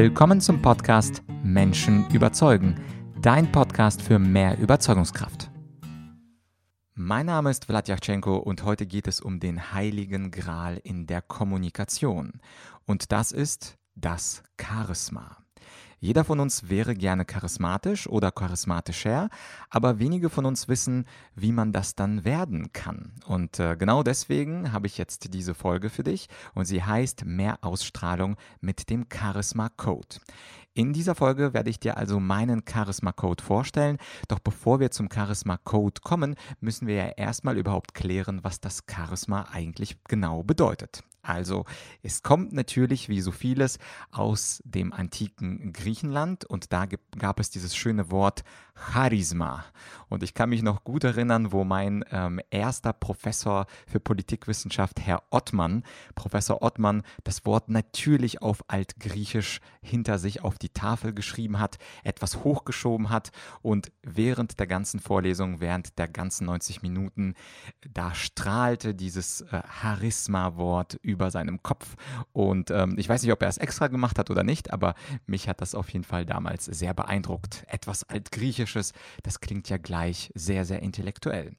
Willkommen zum Podcast Menschen überzeugen, dein Podcast für mehr Überzeugungskraft. Mein Name ist Vladyachenko und heute geht es um den heiligen Gral in der Kommunikation. Und das ist das Charisma. Jeder von uns wäre gerne charismatisch oder charismatischer, aber wenige von uns wissen, wie man das dann werden kann. Und äh, genau deswegen habe ich jetzt diese Folge für dich und sie heißt Mehr Ausstrahlung mit dem Charisma Code. In dieser Folge werde ich dir also meinen Charisma Code vorstellen. Doch bevor wir zum Charisma Code kommen, müssen wir ja erstmal überhaupt klären, was das Charisma eigentlich genau bedeutet. Also es kommt natürlich wie so vieles aus dem antiken Griechenland und da gab es dieses schöne Wort Charisma. Und ich kann mich noch gut erinnern, wo mein ähm, erster Professor für Politikwissenschaft, Herr Ottmann, Professor Ottmann, das Wort natürlich auf Altgriechisch hinter sich auf die Tafel geschrieben hat, etwas hochgeschoben hat und während der ganzen Vorlesung, während der ganzen 90 Minuten, da strahlte dieses äh, Charisma-Wort über seinem Kopf. Und ähm, ich weiß nicht, ob er es extra gemacht hat oder nicht, aber mich hat das auf jeden Fall damals sehr beeindruckt. Etwas Altgriechisches, das klingt ja gleich sehr, sehr intellektuell.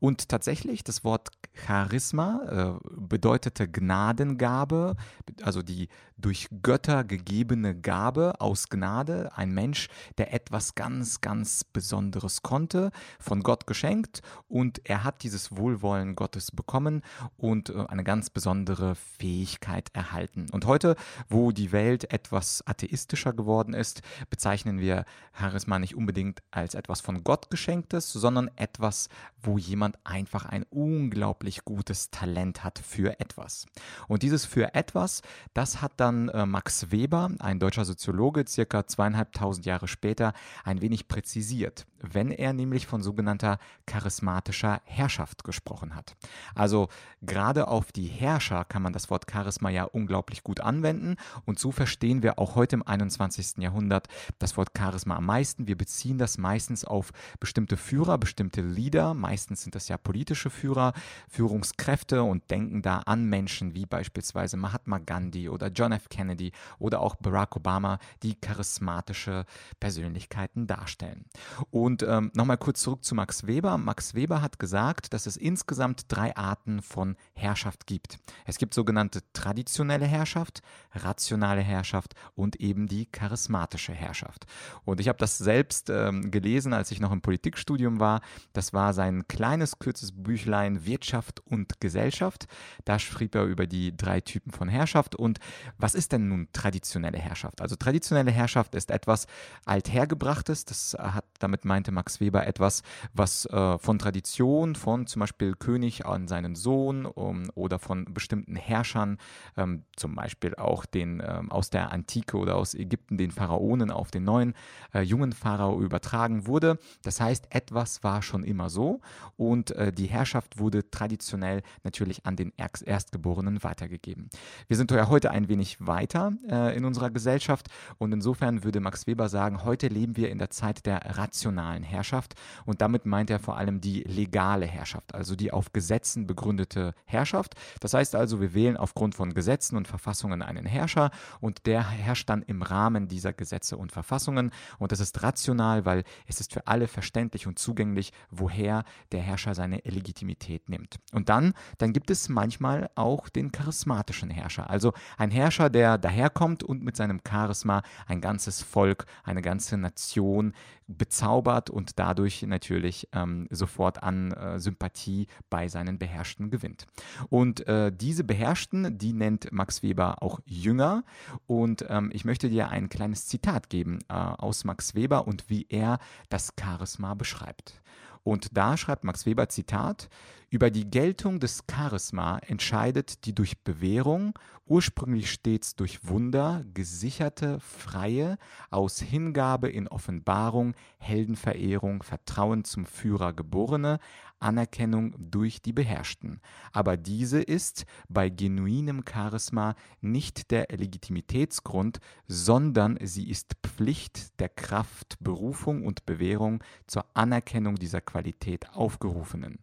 Und tatsächlich, das Wort Charisma äh, bedeutete Gnadengabe, also die durch Götter gegebene Gabe aus Gnade, ein Mensch, der etwas ganz, ganz Besonderes konnte, von Gott geschenkt und er hat dieses Wohlwollen Gottes bekommen und äh, eine ganz besondere Fähigkeit erhalten. Und heute, wo die Welt etwas atheistischer geworden ist, bezeichnen wir Charisma nicht unbedingt als etwas von Gott geschenktes, sondern etwas, wo jemand einfach ein unglaublich gutes Talent hat für etwas. Und dieses für etwas, das hat dann äh, Max Weber, ein deutscher Soziologe, circa zweieinhalbtausend Jahre später, ein wenig präzisiert, wenn er nämlich von sogenannter charismatischer Herrschaft gesprochen hat. Also gerade auf die Herrscher kann man das Wort Charisma ja unglaublich gut anwenden und so verstehen wir auch heute im 21. Jahrhundert das Wort Charisma am meisten. Wir beziehen das meistens auf bestimmte Führer, bestimmte Leader, meistens sind das ja politische Führer, Führungskräfte und denken da an Menschen wie beispielsweise Mahatma Gandhi oder John F. Kennedy oder auch Barack Obama, die charismatische Persönlichkeiten darstellen. Und ähm, nochmal kurz zurück zu Max Weber. Max Weber hat gesagt, dass es insgesamt drei Arten von Herrschaft gibt. Es gibt sogenannte traditionelle Herrschaft, rationale Herrschaft und eben die charismatische Herrschaft. Und ich habe das selbst ähm, gelesen, als ich noch im Politikstudium war. Das war sein kleines, kurzes Büchlein Wirtschaft und Gesellschaft. Da schrieb er über die drei Typen von Herrschaft. Und was ist denn nun traditionelle Herrschaft? Also traditionelle Herrschaft ist etwas althergebrachtes. Das hat, damit meinte Max Weber etwas, was äh, von Tradition, von zum Beispiel König an seinen Sohn um, oder von bestimmten Herrschern, ähm, zum Beispiel auch den ähm, aus der Antike oder aus Ägypten, den Pharaonen auf den neuen äh, jungen Pharao übertragen wurde. Das heißt, etwas war schon immer so und äh, die Herrschaft wurde traditionell natürlich an den Erstgeborenen weitergegeben. Wir sind heute ein wenig weiter äh, in unserer Gesellschaft. Und insofern würde Max Weber sagen, heute leben wir in der Zeit der rationalen Herrschaft. Und damit meint er vor allem die legale Herrschaft, also die auf Gesetzen begründete Herrschaft. Das heißt also, wir wählen aufgrund von Gesetzen und Verfassungen einen Herrscher. Und der herrscht dann im Rahmen dieser Gesetze und Verfassungen. Und das ist rational, weil es ist für alle verständlich und zugänglich, woher der Herrscher seine Legitimität nimmt. Und dann, dann gibt es manchmal auch den charismatischen Herrscher, also ein Herrscher, der daherkommt und mit seinem Charisma ein ganzes Volk, eine ganze Nation bezaubert und dadurch natürlich ähm, sofort an äh, Sympathie bei seinen Beherrschten gewinnt. Und äh, diese Beherrschten, die nennt Max Weber auch Jünger. Und ähm, ich möchte dir ein kleines Zitat geben äh, aus Max Weber und wie er das Charisma beschreibt. Und da schreibt Max Weber Zitat, über die Geltung des Charisma entscheidet die durch Bewährung, ursprünglich stets durch Wunder, gesicherte, freie, aus Hingabe in Offenbarung, Heldenverehrung, Vertrauen zum Führer geborene, Anerkennung durch die Beherrschten. Aber diese ist bei genuinem Charisma nicht der Legitimitätsgrund, sondern sie ist Pflicht der Kraft, Berufung und Bewährung zur Anerkennung dieser Qualität aufgerufenen.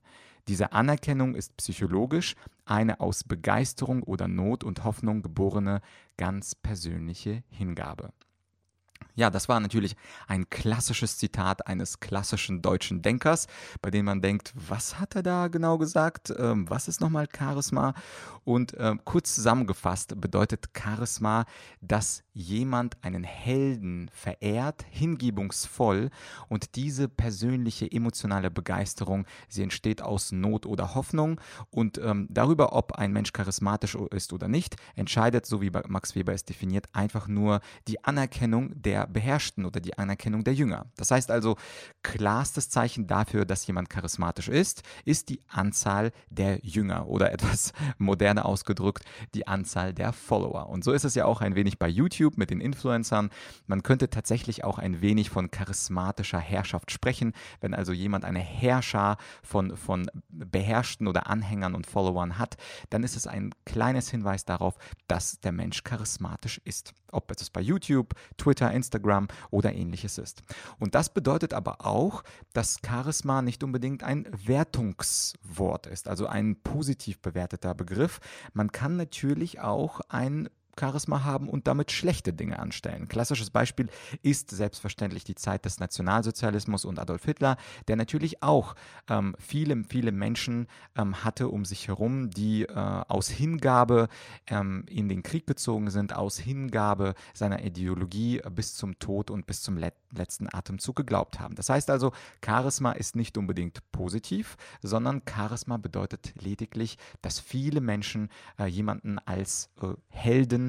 Diese Anerkennung ist psychologisch eine aus Begeisterung oder Not und Hoffnung geborene ganz persönliche Hingabe. Ja, das war natürlich ein klassisches Zitat eines klassischen deutschen Denkers, bei dem man denkt, was hat er da genau gesagt? Ähm, was ist nochmal Charisma? Und äh, kurz zusammengefasst bedeutet Charisma, dass jemand einen Helden verehrt, hingebungsvoll und diese persönliche emotionale Begeisterung, sie entsteht aus Not oder Hoffnung und ähm, darüber, ob ein Mensch charismatisch ist oder nicht, entscheidet, so wie Max Weber es definiert, einfach nur die Anerkennung der Beherrschten oder die Anerkennung der Jünger. Das heißt also, klarstes Zeichen dafür, dass jemand charismatisch ist, ist die Anzahl der Jünger oder etwas moderner ausgedrückt, die Anzahl der Follower. Und so ist es ja auch ein wenig bei YouTube mit den Influencern. Man könnte tatsächlich auch ein wenig von charismatischer Herrschaft sprechen, wenn also jemand eine Herrscher von, von Beherrschten oder Anhängern und Followern hat, dann ist es ein kleines Hinweis darauf, dass der Mensch charismatisch ist. Ob es bei YouTube, Twitter, Instagram, oder ähnliches ist. Und das bedeutet aber auch, dass Charisma nicht unbedingt ein Wertungswort ist, also ein positiv bewerteter Begriff. Man kann natürlich auch ein Charisma haben und damit schlechte Dinge anstellen. Klassisches Beispiel ist selbstverständlich die Zeit des Nationalsozialismus und Adolf Hitler, der natürlich auch ähm, viele, viele Menschen ähm, hatte um sich herum, die äh, aus Hingabe ähm, in den Krieg gezogen sind, aus Hingabe seiner Ideologie bis zum Tod und bis zum Let letzten Atemzug geglaubt haben. Das heißt also, Charisma ist nicht unbedingt positiv, sondern Charisma bedeutet lediglich, dass viele Menschen äh, jemanden als äh, Helden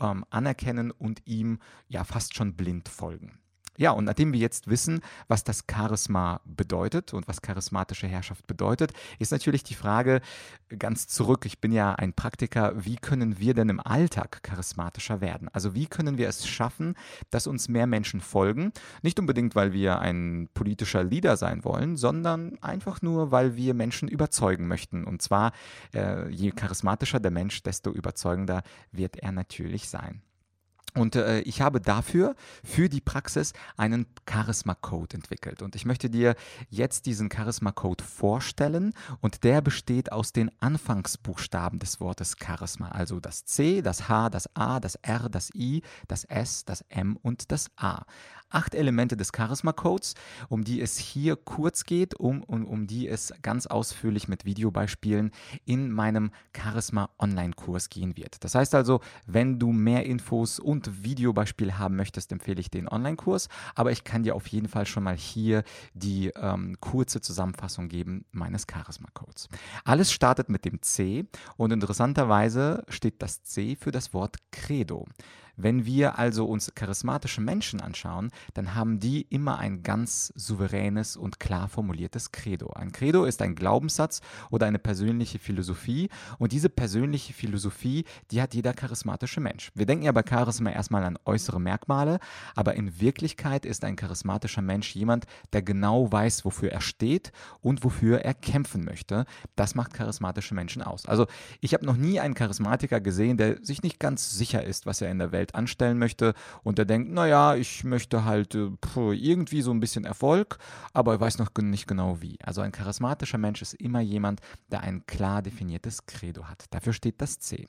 Ähm, anerkennen und ihm ja fast schon blind folgen. Ja, und nachdem wir jetzt wissen, was das Charisma bedeutet und was charismatische Herrschaft bedeutet, ist natürlich die Frage ganz zurück, ich bin ja ein Praktiker, wie können wir denn im Alltag charismatischer werden? Also wie können wir es schaffen, dass uns mehr Menschen folgen? Nicht unbedingt, weil wir ein politischer Leader sein wollen, sondern einfach nur, weil wir Menschen überzeugen möchten. Und zwar, äh, je charismatischer der Mensch, desto überzeugender wird er natürlich sein. Und äh, ich habe dafür, für die Praxis, einen Charisma-Code entwickelt. Und ich möchte dir jetzt diesen Charisma-Code vorstellen. Und der besteht aus den Anfangsbuchstaben des Wortes Charisma. Also das C, das H, das A, das R, das I, das S, das M und das A acht Elemente des Charisma-Codes, um die es hier kurz geht, um, um, um die es ganz ausführlich mit Videobeispielen in meinem Charisma-Online-Kurs gehen wird. Das heißt also, wenn du mehr Infos und Videobeispiele haben möchtest, empfehle ich den Online-Kurs, aber ich kann dir auf jeden Fall schon mal hier die ähm, kurze Zusammenfassung geben meines Charisma-Codes. Alles startet mit dem C und interessanterweise steht das C für das Wort Credo. Wenn wir also uns charismatische Menschen anschauen, dann haben die immer ein ganz souveränes und klar formuliertes Credo. Ein Credo ist ein Glaubenssatz oder eine persönliche Philosophie und diese persönliche Philosophie, die hat jeder charismatische Mensch. Wir denken ja bei Charisma erstmal an äußere Merkmale, aber in Wirklichkeit ist ein charismatischer Mensch jemand, der genau weiß, wofür er steht und wofür er kämpfen möchte. Das macht charismatische Menschen aus. Also ich habe noch nie einen Charismatiker gesehen, der sich nicht ganz sicher ist, was er in der Welt Welt anstellen möchte und der denkt, naja, ich möchte halt äh, irgendwie so ein bisschen Erfolg, aber ich weiß noch nicht genau wie. Also ein charismatischer Mensch ist immer jemand, der ein klar definiertes Credo hat. Dafür steht das C.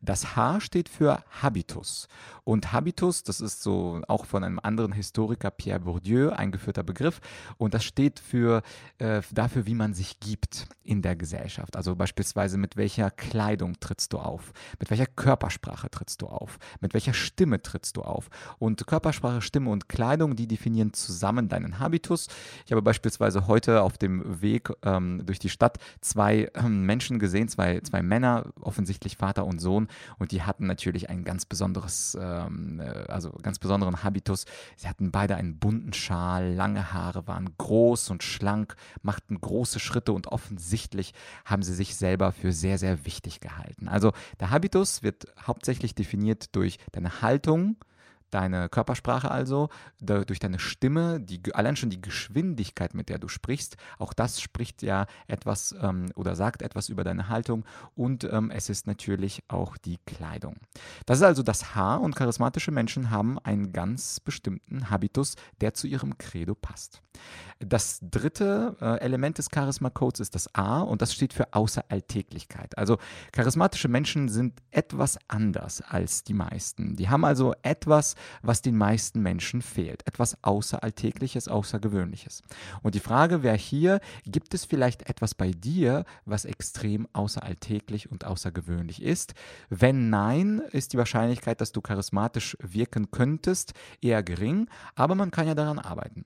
Das H steht für Habitus. Und Habitus, das ist so auch von einem anderen Historiker, Pierre Bourdieu, eingeführter Begriff. Und das steht für, äh, dafür, wie man sich gibt in der Gesellschaft. Also beispielsweise mit welcher Kleidung trittst du auf, mit welcher Körpersprache trittst du auf, mit welcher welcher Stimme trittst du auf? Und Körpersprache, Stimme und Kleidung, die definieren zusammen deinen Habitus. Ich habe beispielsweise heute auf dem Weg ähm, durch die Stadt zwei ähm, Menschen gesehen, zwei, zwei Männer, offensichtlich Vater und Sohn, und die hatten natürlich ein ganz besonderes, ähm, äh, also ganz besonderen Habitus. Sie hatten beide einen bunten Schal, lange Haare, waren groß und schlank, machten große Schritte und offensichtlich haben sie sich selber für sehr, sehr wichtig gehalten. Also der Habitus wird hauptsächlich definiert durch deine Haltung, deine Körpersprache also, durch deine Stimme, die, allein schon die Geschwindigkeit, mit der du sprichst, auch das spricht ja etwas ähm, oder sagt etwas über deine Haltung und ähm, es ist natürlich auch die Kleidung. Das ist also das Haar und charismatische Menschen haben einen ganz bestimmten Habitus, der zu ihrem Credo passt. Das dritte äh, Element des Charisma-Codes ist das A und das steht für Außeralltäglichkeit. Also charismatische Menschen sind etwas anders als die meisten. Die haben also etwas, was den meisten Menschen fehlt. Etwas Außeralltägliches, Außergewöhnliches. Und die Frage wäre hier, gibt es vielleicht etwas bei dir, was extrem außeralltäglich und außergewöhnlich ist? Wenn nein, ist die Wahrscheinlichkeit, dass du charismatisch wirken könntest, eher gering, aber man kann ja daran arbeiten.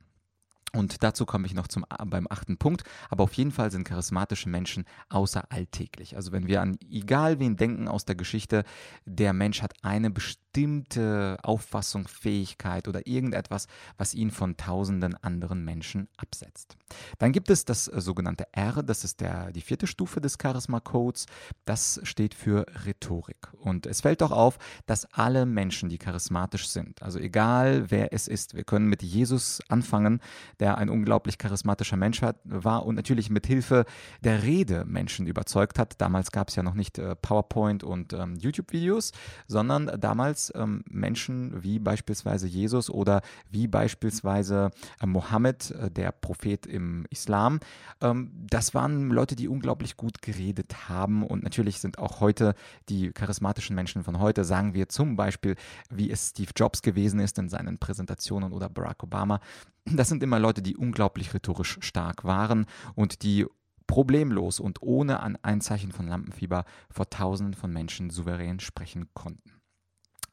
Und dazu komme ich noch zum, beim achten Punkt. Aber auf jeden Fall sind charismatische Menschen außeralltäglich. Also wenn wir an egal wen denken aus der Geschichte, der Mensch hat eine bestimmte bestimmte Auffassung, Fähigkeit oder irgendetwas, was ihn von tausenden anderen Menschen absetzt. Dann gibt es das äh, sogenannte R, das ist der, die vierte Stufe des Charisma-Codes. Das steht für Rhetorik. Und es fällt doch auf, dass alle Menschen, die charismatisch sind, also egal wer es ist, wir können mit Jesus anfangen, der ein unglaublich charismatischer Mensch war und natürlich mit Hilfe der Rede Menschen überzeugt hat. Damals gab es ja noch nicht äh, PowerPoint und ähm, YouTube-Videos, sondern damals ähm, Menschen wie beispielsweise Jesus oder wie beispielsweise äh, Mohammed, äh, der Prophet im Islam. Ähm, das waren Leute, die unglaublich gut geredet haben und natürlich sind auch heute die charismatischen Menschen von heute, sagen wir zum Beispiel, wie es Steve Jobs gewesen ist in seinen Präsentationen oder Barack Obama. Das sind immer Leute, die unglaublich rhetorisch stark waren und die problemlos und ohne ein Zeichen von Lampenfieber vor Tausenden von Menschen souverän sprechen konnten.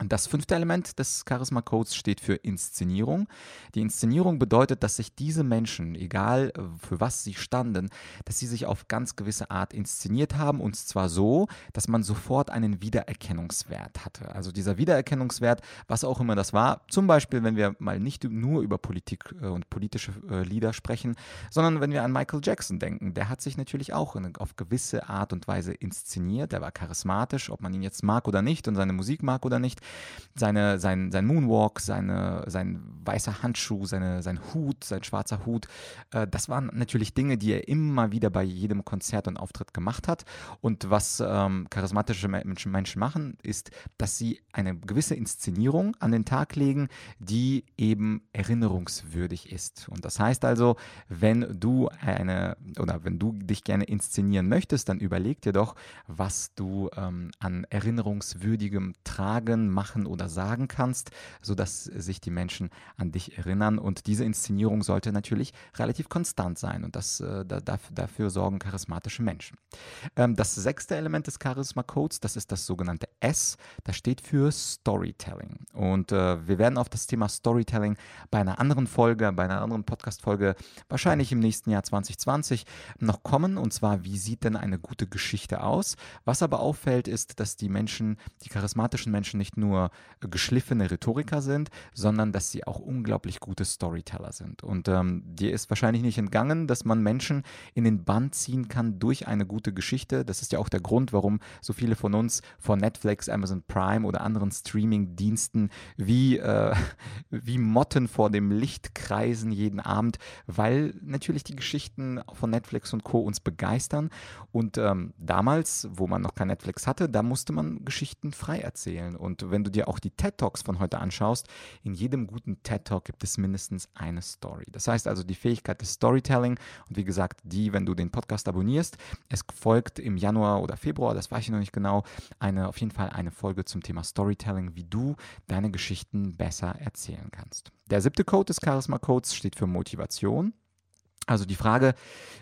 Das fünfte Element des Charisma Codes steht für Inszenierung. Die Inszenierung bedeutet, dass sich diese Menschen, egal äh, für was sie standen, dass sie sich auf ganz gewisse Art inszeniert haben und zwar so, dass man sofort einen Wiedererkennungswert hatte. Also dieser Wiedererkennungswert, was auch immer das war, zum Beispiel, wenn wir mal nicht nur über Politik äh, und politische äh, Lieder sprechen, sondern wenn wir an Michael Jackson denken, der hat sich natürlich auch auf gewisse Art und Weise inszeniert. Der war charismatisch, ob man ihn jetzt mag oder nicht und seine Musik mag oder nicht seine, sein, sein Moonwalk, seine, sein weißer Handschuh, seine, sein Hut, sein schwarzer Hut. Äh, das waren natürlich Dinge, die er immer wieder bei jedem Konzert und Auftritt gemacht hat. Und was ähm, charismatische Menschen, machen, ist, dass sie eine gewisse Inszenierung an den Tag legen, die eben erinnerungswürdig ist. Und das heißt also, wenn du eine oder wenn du dich gerne inszenieren möchtest, dann überleg dir doch, was du ähm, an erinnerungswürdigem Tragen, machen oder sagen kannst, sodass sich die Menschen an dich erinnern. Und diese Inszenierung sollte natürlich relativ konstant sein und das, äh, da, dafür sorgen charismatische Menschen. Ähm, das sechste Element des Charisma-Codes, das ist das sogenannte S, das steht für Storytelling. Und äh, wir werden auf das Thema Storytelling bei einer anderen Folge, bei einer anderen Podcast-Folge, wahrscheinlich im nächsten Jahr 2020 noch kommen. Und zwar, wie sieht denn eine gute Geschichte aus? Was aber auffällt, ist, dass die Menschen, die charismatischen Menschen nicht nur nur geschliffene Rhetoriker sind, sondern dass sie auch unglaublich gute Storyteller sind. Und ähm, dir ist wahrscheinlich nicht entgangen, dass man Menschen in den Band ziehen kann durch eine gute Geschichte. Das ist ja auch der Grund, warum so viele von uns vor Netflix, Amazon Prime oder anderen Streaming-Diensten wie, äh, wie Motten vor dem Licht kreisen jeden Abend, weil natürlich die Geschichten von Netflix und Co. uns begeistern. Und ähm, damals, wo man noch kein Netflix hatte, da musste man Geschichten frei erzählen. Und wenn du dir auch die TED Talks von heute anschaust, in jedem guten TED Talk gibt es mindestens eine Story. Das heißt also die Fähigkeit des Storytelling und wie gesagt, die, wenn du den Podcast abonnierst, es folgt im Januar oder Februar, das weiß ich noch nicht genau, eine auf jeden Fall eine Folge zum Thema Storytelling, wie du deine Geschichten besser erzählen kannst. Der siebte Code des Charisma Codes steht für Motivation. Also die Frage,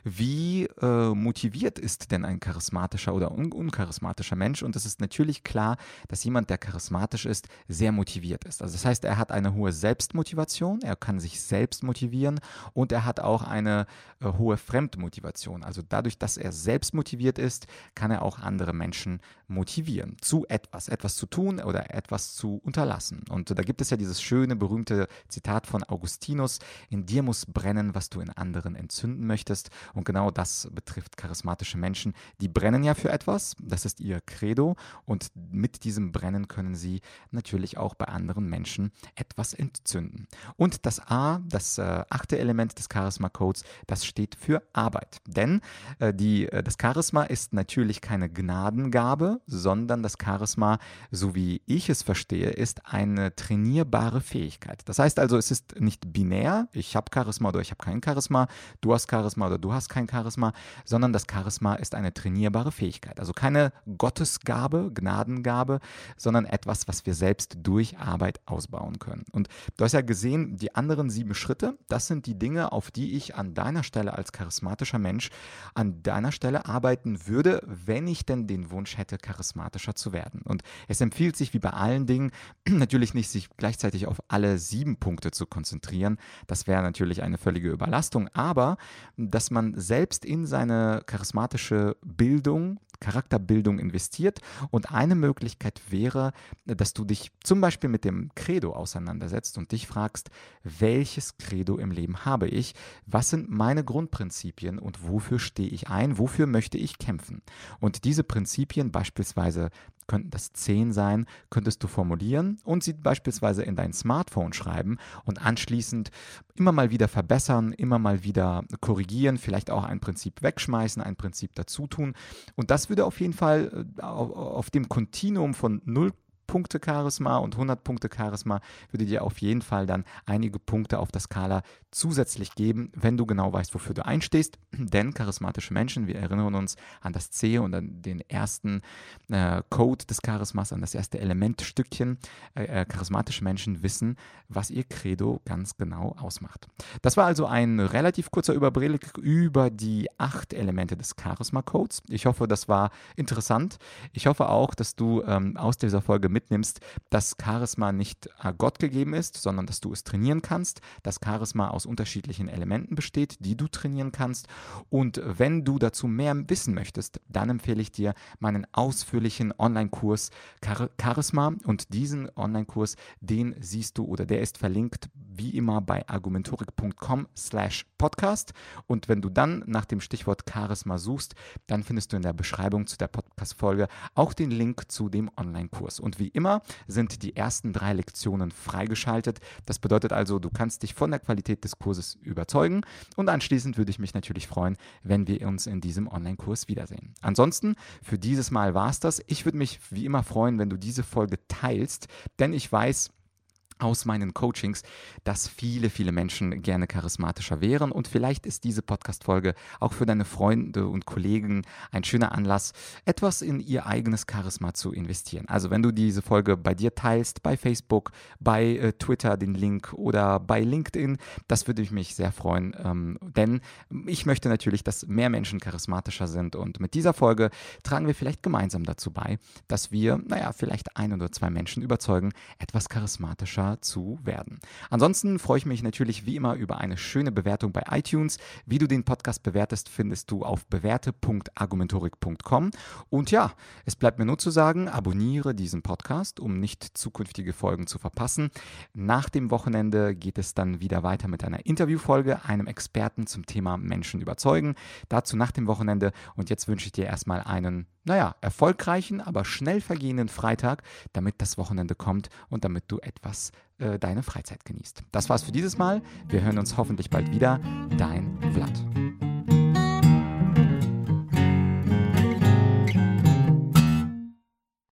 wie äh, motiviert ist denn ein charismatischer oder un uncharismatischer Mensch? Und es ist natürlich klar, dass jemand, der charismatisch ist, sehr motiviert ist. Also das heißt, er hat eine hohe Selbstmotivation, er kann sich selbst motivieren und er hat auch eine äh, hohe Fremdmotivation. Also dadurch, dass er selbst motiviert ist, kann er auch andere Menschen motivieren zu etwas, etwas zu tun oder etwas zu unterlassen. Und da gibt es ja dieses schöne, berühmte Zitat von Augustinus, in dir muss brennen, was du in anderen anderen entzünden möchtest. Und genau das betrifft charismatische Menschen. Die brennen ja für etwas, das ist ihr Credo. Und mit diesem Brennen können sie natürlich auch bei anderen Menschen etwas entzünden. Und das A, das äh, achte Element des Charisma-Codes, das steht für Arbeit. Denn äh, die, äh, das Charisma ist natürlich keine Gnadengabe, sondern das Charisma, so wie ich es verstehe, ist eine trainierbare Fähigkeit. Das heißt also, es ist nicht binär, ich habe Charisma oder ich habe kein Charisma, du hast Charisma oder du hast kein Charisma, sondern das Charisma ist eine trainierbare Fähigkeit. Also keine Gottesgabe, Gnadengabe, sondern etwas, was wir selbst durch Arbeit ausbauen können. Und du hast ja gesehen, die anderen sieben Schritte, das sind die Dinge, auf die ich an deiner Stelle als charismatischer Mensch an deiner Stelle arbeiten würde, wenn ich denn den Wunsch hätte, charismatischer zu werden. Und es empfiehlt sich, wie bei allen Dingen, natürlich nicht, sich gleichzeitig auf alle sieben Punkte zu konzentrieren. Das wäre natürlich eine völlige Überlastung, aber dass man selbst in seine charismatische Bildung, Charakterbildung investiert. Und eine Möglichkeit wäre, dass du dich zum Beispiel mit dem Credo auseinandersetzt und dich fragst, welches Credo im Leben habe ich? Was sind meine Grundprinzipien und wofür stehe ich ein? Wofür möchte ich kämpfen? Und diese Prinzipien beispielsweise könnten das zehn sein, könntest du formulieren und sie beispielsweise in dein Smartphone schreiben und anschließend immer mal wieder verbessern, immer mal wieder korrigieren, vielleicht auch ein Prinzip wegschmeißen, ein Prinzip dazu tun. Und das würde auf jeden Fall äh, auf dem Kontinuum von 0 Punkte Charisma und 100 Punkte Charisma würde dir auf jeden Fall dann einige Punkte auf der Skala zusätzlich geben, wenn du genau weißt, wofür du einstehst. Denn charismatische Menschen, wir erinnern uns an das C und an den ersten äh, Code des Charismas, an das erste Elementstückchen. Äh, äh, charismatische Menschen wissen, was ihr Credo ganz genau ausmacht. Das war also ein relativ kurzer Überblick über die acht Elemente des Charisma-Codes. Ich hoffe, das war interessant. Ich hoffe auch, dass du ähm, aus dieser Folge mit mitnimmst, dass Charisma nicht äh, Gott gegeben ist, sondern dass du es trainieren kannst, dass Charisma aus unterschiedlichen Elementen besteht, die du trainieren kannst. Und wenn du dazu mehr wissen möchtest, dann empfehle ich dir meinen ausführlichen Online-Kurs Char Charisma. Und diesen Online-Kurs, den siehst du oder der ist verlinkt wie immer bei argumentorik.com slash podcast. Und wenn du dann nach dem Stichwort Charisma suchst, dann findest du in der Beschreibung zu der Podcast-Folge auch den Link zu dem Online-Kurs. Und wie immer sind die ersten drei Lektionen freigeschaltet. Das bedeutet also, du kannst dich von der Qualität des Kurses überzeugen. Und anschließend würde ich mich natürlich freuen, wenn wir uns in diesem Online-Kurs wiedersehen. Ansonsten, für dieses Mal war es das. Ich würde mich wie immer freuen, wenn du diese Folge teilst, denn ich weiß, aus meinen Coachings, dass viele, viele Menschen gerne charismatischer wären. Und vielleicht ist diese Podcast-Folge auch für deine Freunde und Kollegen ein schöner Anlass, etwas in ihr eigenes Charisma zu investieren. Also wenn du diese Folge bei dir teilst, bei Facebook, bei äh, Twitter den Link oder bei LinkedIn, das würde mich sehr freuen. Ähm, denn ich möchte natürlich, dass mehr Menschen charismatischer sind. Und mit dieser Folge tragen wir vielleicht gemeinsam dazu bei, dass wir, naja, vielleicht ein oder zwei Menschen überzeugen, etwas charismatischer zu werden. Ansonsten freue ich mich natürlich wie immer über eine schöne Bewertung bei iTunes. Wie du den Podcast bewertest, findest du auf bewährte.argumentorik.com. Und ja, es bleibt mir nur zu sagen, abonniere diesen Podcast, um nicht zukünftige Folgen zu verpassen. Nach dem Wochenende geht es dann wieder weiter mit einer Interviewfolge, einem Experten zum Thema Menschen überzeugen. Dazu nach dem Wochenende. Und jetzt wünsche ich dir erstmal einen naja, erfolgreichen, aber schnell vergehenden Freitag, damit das Wochenende kommt und damit du etwas äh, deine Freizeit genießt. Das war's für dieses Mal. Wir hören uns hoffentlich bald wieder. Dein Vlad.